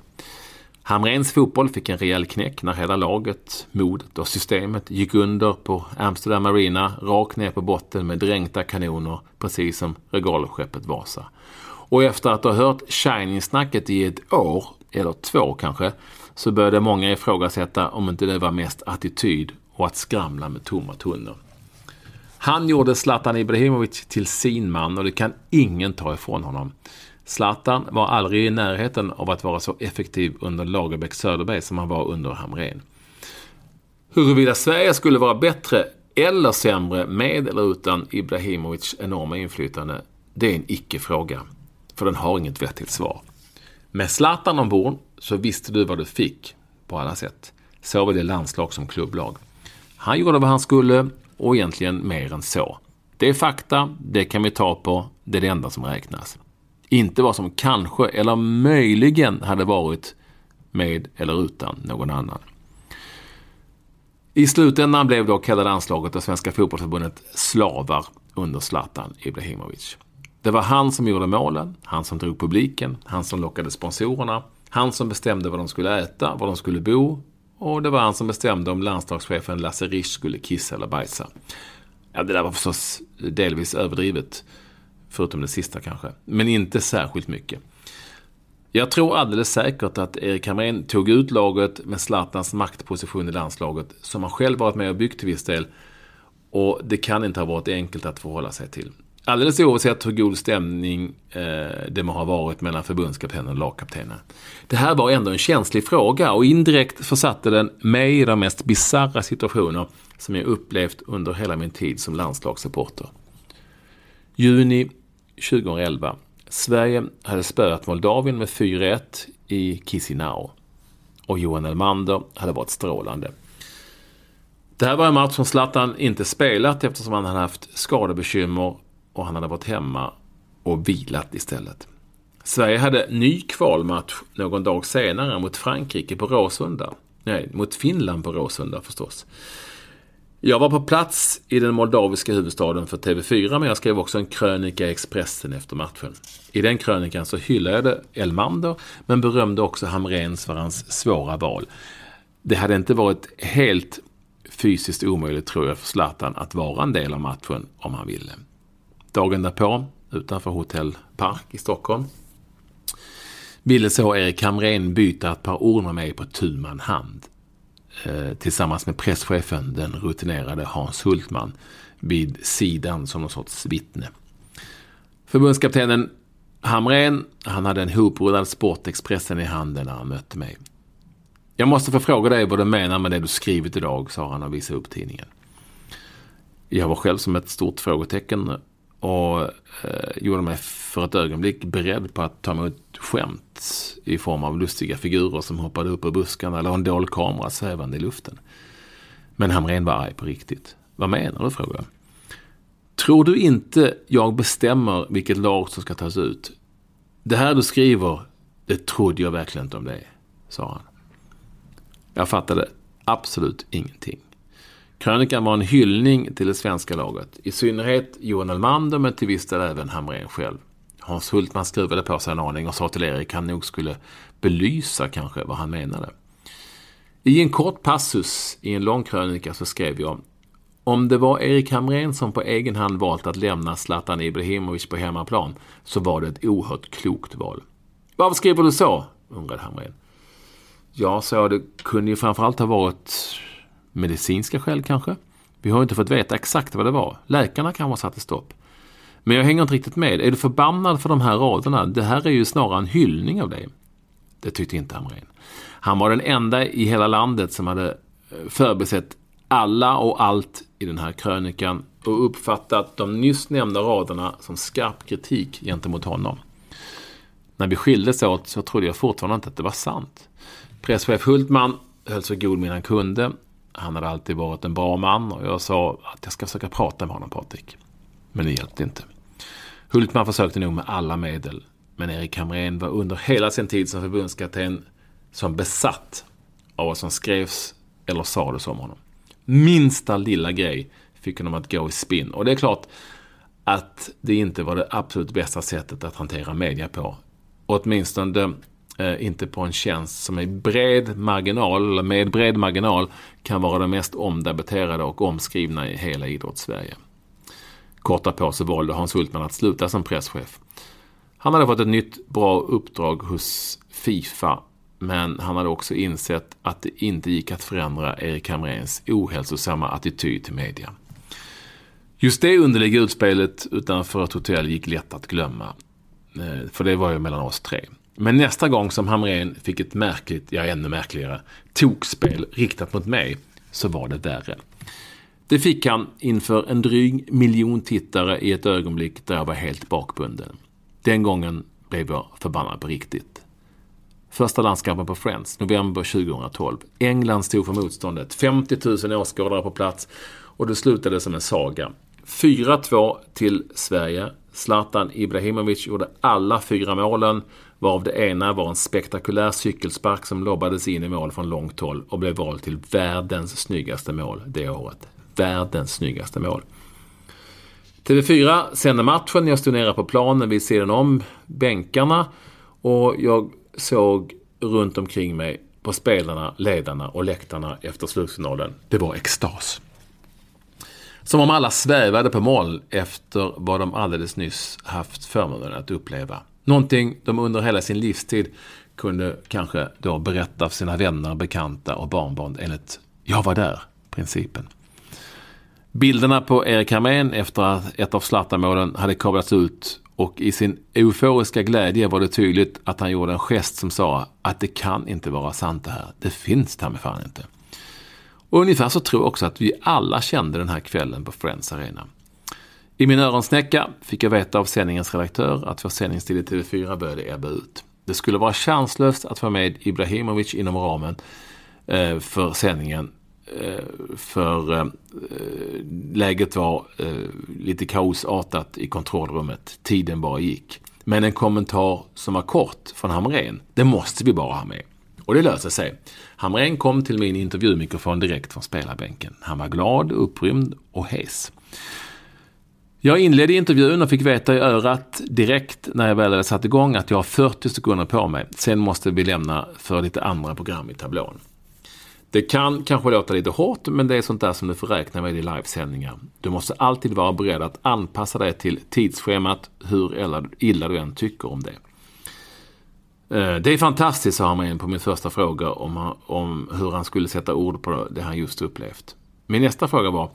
Hamrens fotboll fick en rejäl knäck när hela laget, modet och systemet gick under på Amsterdam Arena rakt ner på botten med dränkta kanoner, precis som regalskeppet Vasa. Och efter att ha hört Shining-snacket i ett år, eller två kanske, så började många ifrågasätta om inte det var mest attityd och att skramla med tomma tunnor. Han gjorde Zlatan Ibrahimovic till sin man och det kan ingen ta ifrån honom. Zlatan var aldrig i närheten av att vara så effektiv under Lagerbäck Söderberg som han var under Hamrén. Huruvida Sverige skulle vara bättre eller sämre med eller utan Ibrahimovics enorma inflytande, det är en icke-fråga. För den har inget vettigt svar. Med Zlatan ombord så visste du vad du fick på alla sätt. Såväl i landslag som klubblag. Han gjorde vad han skulle och egentligen mer än så. Det är fakta, det kan vi ta på, det är det enda som räknas. Inte vad som kanske eller möjligen hade varit med eller utan någon annan. I slutändan blev dock hela landslaget och Svenska fotbollsförbundet slavar under Zlatan Ibrahimovic. Det var han som gjorde målen, han som drog publiken, han som lockade sponsorerna, han som bestämde vad de skulle äta, var de skulle bo och det var han som bestämde om landslagschefen Lasse Risch skulle kissa eller bajsa. Ja, det där var förstås delvis överdrivet. Förutom det sista kanske. Men inte särskilt mycket. Jag tror alldeles säkert att Erik Hamrén tog ut laget med Zlatans maktposition i landslaget, som han själv varit med och byggt till viss del. Och det kan inte ha varit enkelt att förhålla sig till. Alldeles oavsett hur god stämning eh, det må ha varit mellan förbundskaptenen och lagkaptenen. Det här var ändå en känslig fråga och indirekt försatte den mig i de mest bizarra situationer som jag upplevt under hela min tid som landslagssupporter. Juni 2011. Sverige hade spöat Moldavien med 4-1 i Chisinau. Och Johan Elmander hade varit strålande. Det här var en match som Zlatan inte spelat eftersom han hade haft skadebekymmer och han hade varit hemma och vilat istället. Sverige hade ny kvalmatch någon dag senare mot Frankrike på Råsunda. Nej, mot Finland på Råsunda förstås. Jag var på plats i den moldaviska huvudstaden för TV4 men jag skrev också en krönika i Expressen efter matchen. I den krönikan så hyllade jag Elmander men berömde också Hamrens för hans svåra val. Det hade inte varit helt fysiskt omöjligt tror jag för Zlatan att vara en del av matchen om han ville. Dagen därpå, utanför Hotell Park i Stockholm, ville så Erik Hamrén byta ett par ord med mig på tu man hand. Eh, tillsammans med presschefen, den rutinerade Hans Hultman, vid sidan som någon sorts vittne. Förbundskaptenen Hamrén, han hade en hoprullad Sportexpressen i handen när han mötte mig. Jag måste få fråga dig vad du menar med det du skrivit idag, sa han och visade upp tidningen. Jag var själv som ett stort frågetecken och eh, gjorde mig för ett ögonblick beredd på att ta emot skämt i form av lustiga figurer som hoppade upp ur buskarna eller en dold kamera svävande i luften. Men Hamrén var arg på riktigt. Vad menar du? frågade jag. Tror du inte jag bestämmer vilket lag som ska tas ut? Det här du skriver, det trodde jag verkligen inte om dig, sa han. Jag fattade absolut ingenting. Krönikan var en hyllning till det svenska laget. I synnerhet Johan Elmander, men till viss del även Hamrén själv. Hans Hultman skruvade på sig en aning och sa till Erik han nog skulle belysa kanske vad han menade. I en kort passus i en lång krönika så skrev jag om det var Erik Hamrén som på egen hand valt att lämna Zlatan Ibrahimovic på hemmaplan så var det ett oerhört klokt val. Varför skriver du så? undrade Hamrén. Ja, så det kunde ju framförallt ha varit medicinska skäl kanske. Vi har inte fått veta exakt vad det var. Läkarna kanske satte stopp. Men jag hänger inte riktigt med. Är du förbannad för de här raderna? Det här är ju snarare en hyllning av dig. Det tyckte inte Hamrén. Han var den enda i hela landet som hade eh, förbisett alla och allt i den här krönikan och uppfattat de nyss nämnda raderna som skarp kritik gentemot honom. När vi skildes åt så trodde jag fortfarande inte att det var sant. Presschef Hultman höll så god min han kunde. Han hade alltid varit en bra man och jag sa att jag ska försöka prata med honom Patrik. Men det hjälpte inte. Hultman försökte nog med alla medel. Men Erik Hamrén var under hela sin tid som förbundskapten som besatt av vad som skrevs eller sades om honom. Minsta lilla grej fick honom att gå i spinn. Och det är klart att det inte var det absolut bästa sättet att hantera media på. Åtminstone Eh, inte på en tjänst som är bred marginal, eller med bred marginal, kan vara den mest omdebatterade och omskrivna i hela idrottssverige. Kort på så valde Hans Hultman att sluta som presschef. Han hade fått ett nytt bra uppdrag hos Fifa men han hade också insett att det inte gick att förändra Erik Hamréns ohälsosamma attityd till media. Just det underliga utspelet utanför ett hotell gick lätt att glömma. Eh, för det var ju mellan oss tre. Men nästa gång som Hamrén fick ett märkligt, ja ännu märkligare, tokspel riktat mot mig så var det värre. Det fick han inför en dryg miljon tittare i ett ögonblick där jag var helt bakbunden. Den gången blev jag förbannad på riktigt. Första landskampen på Friends, november 2012. England stod för motståndet. 50 000 åskådare på plats och det slutade som en saga. 4-2 till Sverige. Zlatan Ibrahimovic gjorde alla fyra målen, varav det ena var en spektakulär cykelspark som lobbades in i mål från långt håll och blev vald till världens snyggaste mål det året. Världens snyggaste mål. TV4 sände matchen. Jag stod nere på planen vid sidan om bänkarna och jag såg runt omkring mig på spelarna, ledarna och läktarna efter slutsignalen. Det var extas. Som om alla svävade på mål efter vad de alldeles nyss haft förmånen att uppleva. Någonting de under hela sin livstid kunde kanske då berätta för sina vänner, bekanta och barnbarn enligt jag var där-principen. Bilderna på Erik Hamrén efter att ett av Zlatan-målen hade kablats ut och i sin euforiska glädje var det tydligt att han gjorde en gest som sa att det kan inte vara sant det här. Det finns ta fan inte. Och ungefär så tror jag också att vi alla kände den här kvällen på Friends Arena. I min öronsnäcka fick jag veta av sändningens redaktör att vår sändningstid i TV4 började ebba ut. Det skulle vara chanslöst att få med Ibrahimovic inom ramen eh, för sändningen Eh, för eh, läget var eh, lite kaosartat i kontrollrummet. Tiden bara gick. Men en kommentar som var kort från Hamrén, det måste vi bara ha med. Och det löste sig. Hamrén kom till min intervjumikrofon direkt från spelarbänken. Han var glad, upprymd och hes. Jag inledde intervjun och fick veta i örat direkt när jag väl hade satt igång att jag har 40 sekunder på mig. Sen måste vi lämna för lite andra program i tablån. Det kan kanske låta lite hårt, men det är sånt där som du får räkna med i livesändningar. Du måste alltid vara beredd att anpassa dig till tidsschemat, hur illa du än tycker om det. Eh, det är fantastiskt, sa han på min första fråga om, om hur han skulle sätta ord på det han just upplevt. Min nästa fråga var,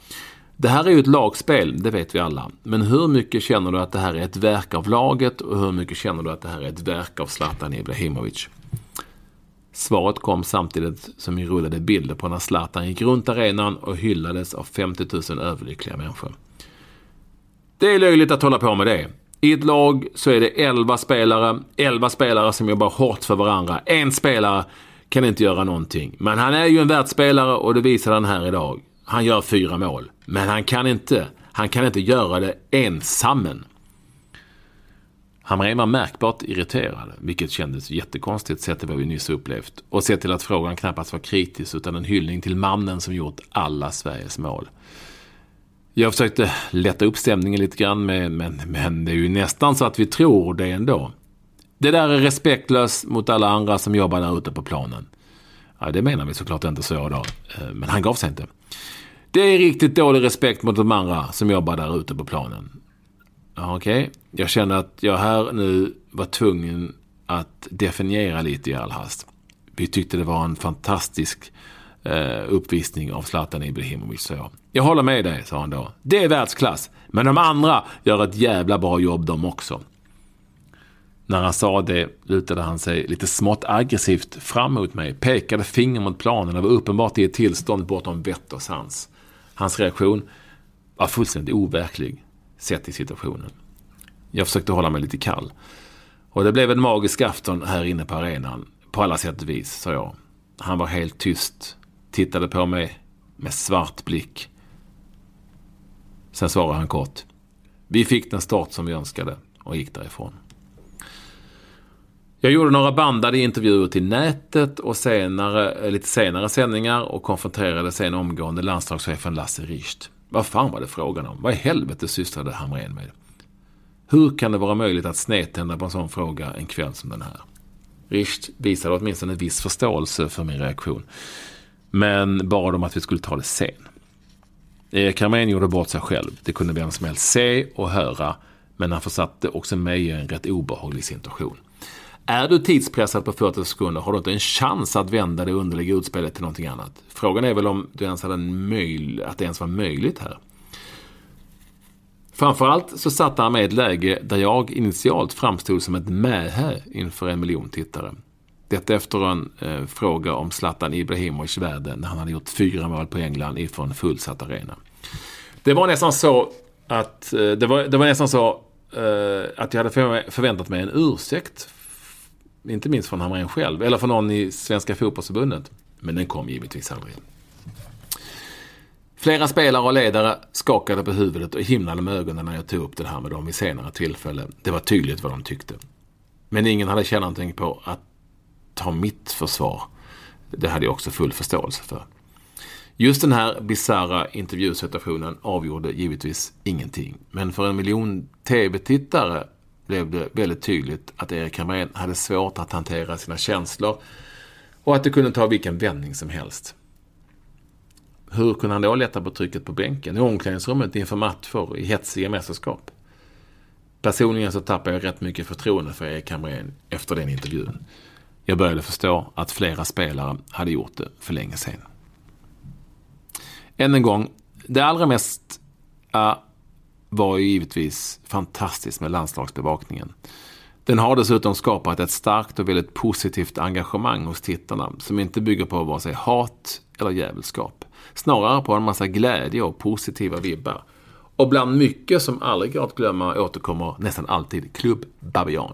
det här är ju ett lagspel, det vet vi alla. Men hur mycket känner du att det här är ett verk av laget och hur mycket känner du att det här är ett verk av Zlatan Ibrahimovic? Svaret kom samtidigt som vi rullade bilder på när Zlatan gick runt arenan och hyllades av 50 000 överlyckliga människor. Det är löjligt att hålla på med det. I ett lag så är det 11 spelare, 11 spelare som jobbar hårt för varandra. En spelare kan inte göra någonting. Men han är ju en världsspelare och det visar han här idag. Han gör fyra mål. Men han kan inte, han kan inte göra det ensammen. Hamrén var märkbart irriterad, vilket kändes jättekonstigt sett till vad vi nyss upplevt. Och sett till att frågan knappast var kritisk utan en hyllning till mannen som gjort alla Sveriges mål. Jag försökte lätta upp stämningen lite grann, med, men, men det är ju nästan så att vi tror det ändå. Det där är respektlöst mot alla andra som jobbar där ute på planen. Ja, det menar vi såklart inte så då. Eh, men han gav sig inte. Det är riktigt dålig respekt mot de andra som jobbar där ute på planen. Okej, okay. jag känner att jag här nu var tvungen att definiera lite i all hast. Vi tyckte det var en fantastisk eh, uppvisning av Zlatan Ibrahimovic, sa jag. Jag håller med dig, sa han då. Det är världsklass. Men de andra gör ett jävla bra jobb de också. När han sa det lutade han sig lite smått aggressivt fram mot mig, pekade finger mot planen och var uppenbart i ett tillstånd bortom vett och sans. Hans reaktion var fullständigt overklig, sett i situationen. Jag försökte hålla mig lite kall. Och det blev en magisk afton här inne på arenan. På alla sätt och vis, sa jag. Han var helt tyst, tittade på mig med svart blick. Sen svarade han kort. Vi fick den start som vi önskade och gick därifrån. Jag gjorde några bandade intervjuer till nätet och senare, eh, lite senare sändningar och konfronterade sen omgående landslagschefen Lasse Richt. Vad fan var det frågan om? Vad i helvete sysslade Hamrén med? Hur kan det vara möjligt att snedtända på en sån fråga en kväll som den här? Richt visade åtminstone en viss förståelse för min reaktion. Men bad om att vi skulle ta det sen. Erik Hamrén gjorde bort sig själv. Det kunde vem som helst se och höra. Men han försatte också mig i en rätt obehaglig situation. Är du tidspressad på 40 sekunder har du inte en chans att vända det underliga utspelet till någonting annat. Frågan är väl om du ens hade en möj att det ens var möjligt här. Framförallt så satte han mig i ett läge där jag initialt framstod som ett mähä inför en miljon tittare. Detta efter en eh, fråga om Zlatan Ibrahimovic värde när han hade gjort fyra mål på England ifrån fullsatt arena. Det var nästan så att, eh, det, var, det var nästan så eh, att jag hade förväntat mig en ursäkt. Inte minst från Hamrén själv, eller från någon i Svenska fotbollsförbundet. Men den kom givetvis aldrig. Flera spelare och ledare skakade på huvudet och himlade med ögonen när jag tog upp det här med dem vid senare tillfälle. Det var tydligt vad de tyckte. Men ingen hade tjänat någonting på att ta mitt försvar. Det hade jag också full förståelse för. Just den här bizarra intervjusituationen avgjorde givetvis ingenting. Men för en miljon tv-tittare blev det väldigt tydligt att Erik Hamrén hade svårt att hantera sina känslor och att det kunde ta vilken vändning som helst. Hur kunde han då lätta på trycket på bänken, i omklädningsrummet inför matcher, i hetsiga mästerskap? Personligen så tappade jag rätt mycket förtroende för Erik Hamrén efter den intervjun. Jag började förstå att flera spelare hade gjort det för länge sedan. Än en gång, det allra mest eh, var ju givetvis fantastiskt med landslagsbevakningen. Den har dessutom skapat ett starkt och väldigt positivt engagemang hos tittarna som inte bygger på vare sig hat eller djävulskap. Snarare på en massa glädje och positiva vibbar. Och bland mycket som aldrig går att glömma återkommer nästan alltid Klubb Babian.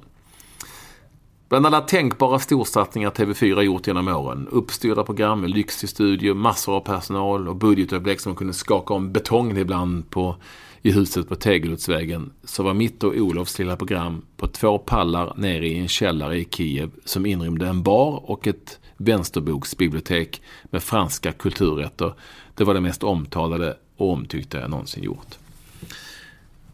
Bland alla tänkbara storsatsningar TV4 gjort genom åren, uppstyrda program med lyxig studio, massor av personal och budgetöverblick som kunde skaka om betongen ibland på, i huset på Tegeludsvägen, så var mitt och Olofs lilla program på två pallar nere i en källare i Kiev som inrymde en bar och ett vänsterboksbibliotek med franska kulturrätter. Det var det mest omtalade och omtyckta jag någonsin gjort.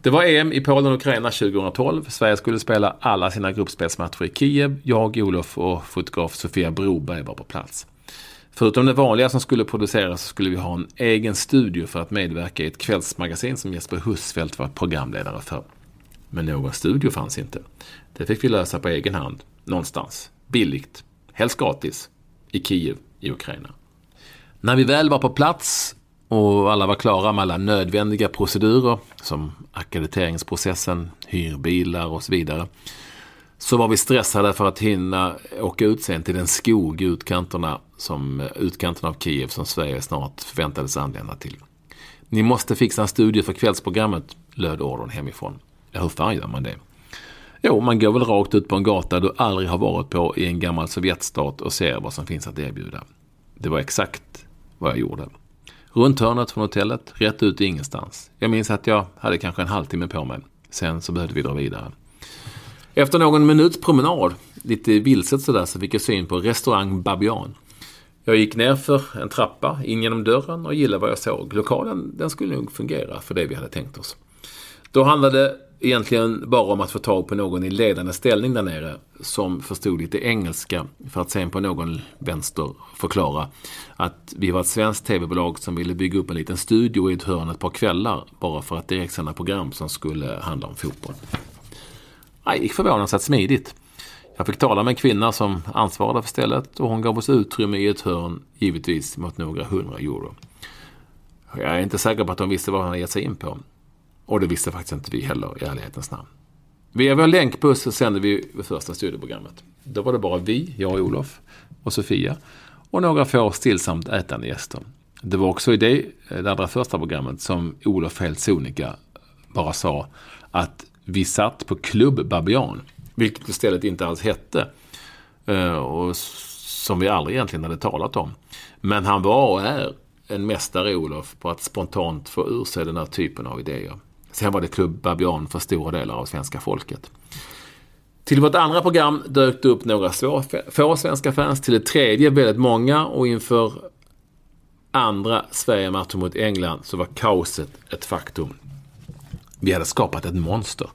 Det var EM i Polen och Ukraina 2012. Sverige skulle spela alla sina gruppspelsmatcher i Kiev. Jag, Olof och fotograf Sofia Broberg var på plats. Förutom det vanliga som skulle produceras så skulle vi ha en egen studio för att medverka i ett kvällsmagasin som Jesper Husfeldt var programledare för. Men någon studio fanns inte. Det fick vi lösa på egen hand, någonstans. Billigt, helst gratis, i Kiev i Ukraina. När vi väl var på plats och alla var klara med alla nödvändiga procedurer som ackrediteringsprocessen, hyrbilar och så vidare. Så var vi stressade för att hinna åka ut sen till den skog i utkanterna, som, utkanterna av Kiev som Sverige snart förväntades anlända till. Ni måste fixa en studie för kvällsprogrammet, löd ordern hemifrån. Ja, hur fan gör man det? Jo, man går väl rakt ut på en gata du aldrig har varit på i en gammal Sovjetstat och ser vad som finns att erbjuda. Det var exakt vad jag gjorde. Runt hörnet från hotellet, rätt ut i ingenstans. Jag minns att jag hade kanske en halvtimme på mig. Sen så behövde vi dra vidare. Efter någon minuts promenad, lite vilset sådär, så fick jag syn på restaurang Babian. Jag gick ner för en trappa, in genom dörren och gillade vad jag såg. Lokalen, den skulle nog fungera för det vi hade tänkt oss. Då handlade egentligen bara om att få tag på någon i ledande ställning där nere som förstod lite engelska för att sen på någon vänster förklara att vi var ett svenskt tv-bolag som ville bygga upp en liten studio i ett hörn ett par kvällar bara för att direktsända program som skulle handla om fotboll. Det gick förvånansvärt smidigt. Jag fick tala med en kvinna som ansvarade för stället och hon gav oss utrymme i ett hörn, givetvis mot några hundra euro. Jag är inte säker på att de visste vad hon hade gett sig in på. Och det visste faktiskt inte vi heller i ärlighetens namn. Via vår länkbuss så sände vi det första studieprogrammet. Då var det bara vi, jag och Olof och Sofia och några få stillsamt ätande gäster. Det var också i det, det allra första programmet som Olof helt sonika bara sa att vi satt på Klubb Babian, vilket istället inte alls hette. Eh, och som vi aldrig egentligen hade talat om. Men han var och är en mästare, Olof, på att spontant få ur sig den här typen av idéer. Sen var det Klubb Babian för stora delar av svenska folket. Till vårt andra program dök det upp några få svenska fans. Till det tredje väldigt många och inför andra Sverige-matchen mot England så var kaoset ett faktum. Vi hade skapat ett monster.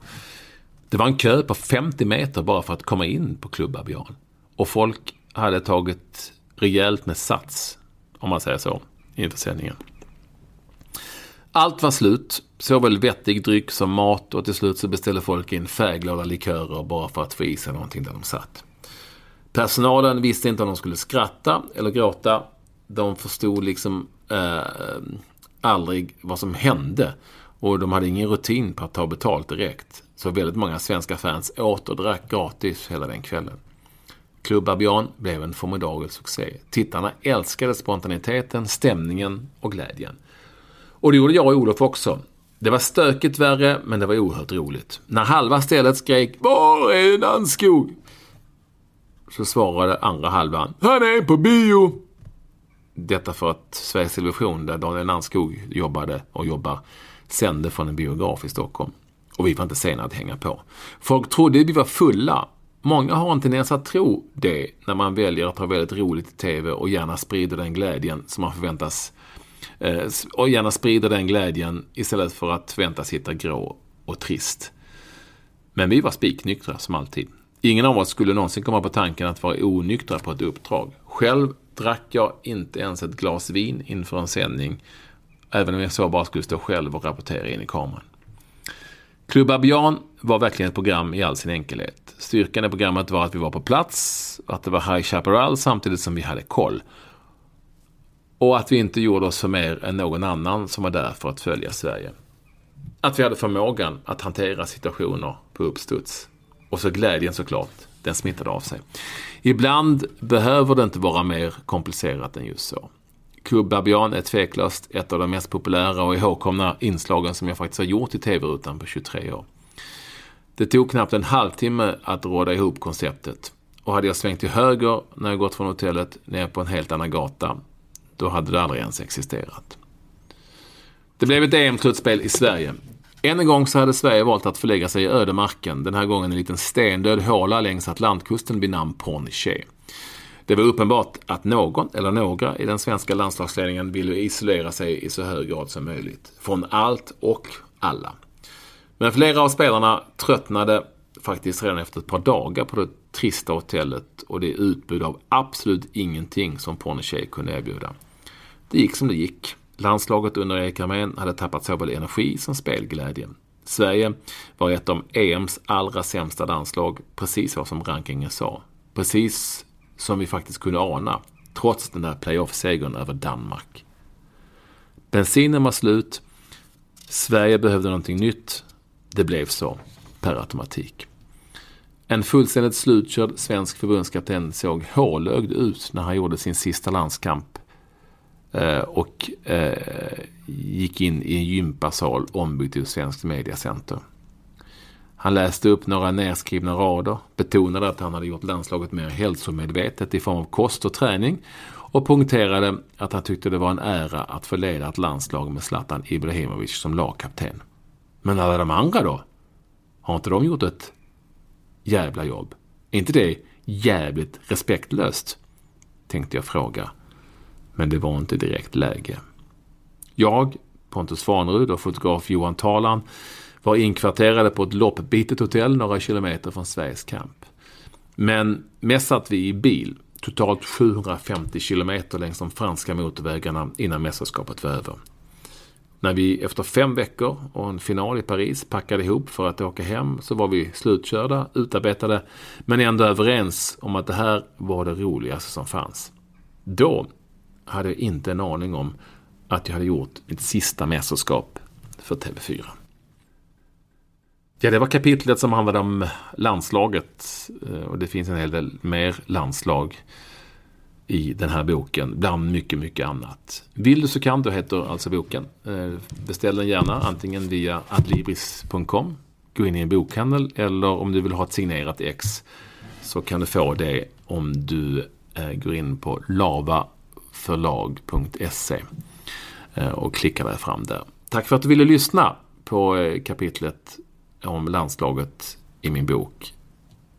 Det var en kö på 50 meter bara för att komma in på Klubb Babian. Och folk hade tagit rejält med sats, om man säger så, inför sändningen. Allt var slut, såväl vettig dryck som mat och till slut så beställde folk in färgglada likörer bara för att få i sig någonting där de satt. Personalen visste inte om de skulle skratta eller gråta. De förstod liksom eh, aldrig vad som hände och de hade ingen rutin på att ta betalt direkt. Så väldigt många svenska fans åt och drack gratis hela den kvällen. Club Abian blev en formidabel succé. Tittarna älskade spontaniteten, stämningen och glädjen. Och det gjorde jag och Olof också. Det var stökigt värre, men det var oerhört roligt. När halva stället skrek Var är Nannskog? Så svarade andra halvan Han är på bio! Detta för att Sveriges Television, där Daniel Nannskog jobbade och jobbar, sände från en biograf i Stockholm. Och vi var inte sena att hänga på. Folk trodde vi var fulla Många har en tendens att tro det när man väljer att ha väldigt roligt i TV och gärna sprider den glädjen som man förväntas Eh, och gärna sprider den glädjen istället för att förväntas hitta grå och trist. Men vi var spiknyktra som alltid. Ingen av oss skulle någonsin komma på tanken att vara onyktra på ett uppdrag. Själv drack jag inte ens ett glas vin inför en sändning, även om jag så bara skulle stå själv och rapportera in i kameran. Club Abian var verkligen ett program i all sin enkelhet. Styrkan i programmet var att vi var på plats, att det var High Chaparral samtidigt som vi hade koll. Och att vi inte gjorde oss för mer än någon annan som var där för att följa Sverige. Att vi hade förmågan att hantera situationer på uppstuds. Och så glädjen såklart, den smittade av sig. Ibland behöver det inte vara mer komplicerat än just så. Club Babian är tveklöst ett av de mest populära och ihågkomna inslagen som jag faktiskt har gjort i TV-rutan på 23 år. Det tog knappt en halvtimme att råda ihop konceptet. Och hade jag svängt till höger när jag gått från hotellet ner på en helt annan gata, då hade det aldrig ens existerat. Det blev ett EM-slutspel i Sverige. Än en gång så hade Sverige valt att förlägga sig i ödemarken, den här gången en liten stendöd håla längs Atlantkusten vid namn Pornichet. Det var uppenbart att någon eller några i den svenska landslagsledningen ville isolera sig i så hög grad som möjligt. Från allt och alla. Men flera av spelarna tröttnade faktiskt redan efter ett par dagar på det trista hotellet och det utbud av absolut ingenting som Pornichet kunde erbjuda. Det gick som det gick. Landslaget under Erik Hamrén hade tappat såväl energi som spelglädje. Sverige var ett av EMs allra sämsta landslag, precis vad som rankingen sa. Precis som vi faktiskt kunde ana, trots den där playoff-segern över Danmark. Bensinen var slut. Sverige behövde någonting nytt. Det blev så, per automatik. En fullständigt slutkörd svensk förbundskapten såg hålögd ut när han gjorde sin sista landskamp Eh, och eh, gick in i en gympasal ombyggd till svenskt mediacenter. Han läste upp några nedskrivna rader, betonade att han hade gjort landslaget mer hälsomedvetet i form av kost och träning och poängterade att han tyckte det var en ära att få leda ett landslag med Zlatan Ibrahimovic som lagkapten. Men alla de andra då? Har inte de gjort ett jävla jobb? Är inte det jävligt respektlöst? Tänkte jag fråga. Men det var inte direkt läge. Jag, Pontus Farnerud och fotograf Johan Talan var inkvarterade på ett loppbitet hotell några kilometer från Sveriges camp. Men mest satt vi i bil, totalt 750 kilometer längs de franska motorvägarna innan mästerskapet var över. När vi efter fem veckor och en final i Paris packade ihop för att åka hem så var vi slutkörda, utarbetade, men ändå överens om att det här var det roligaste som fanns. Då hade jag inte en aning om att jag hade gjort mitt sista mästerskap för TV4. Ja, det var kapitlet som handlade om landslaget. Eh, och det finns en hel del mer landslag i den här boken, bland mycket, mycket annat. Vill du så kan du heter alltså boken. Eh, beställ den gärna antingen via adlibris.com, gå in i en bokhandel eller om du vill ha ett signerat ex så kan du få det om du eh, går in på förlag.se eh, och klicka dig fram där. Tack för att du ville lyssna på eh, kapitlet om landslaget i min bok.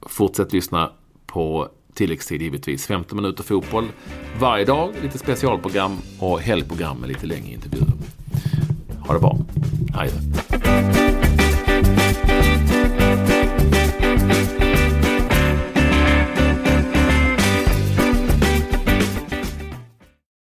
Fortsätt lyssna på tilläggstid givetvis. 15 minuter fotboll varje dag, lite specialprogram och helgprogram med lite längre intervjuer. Ha det bra. Hej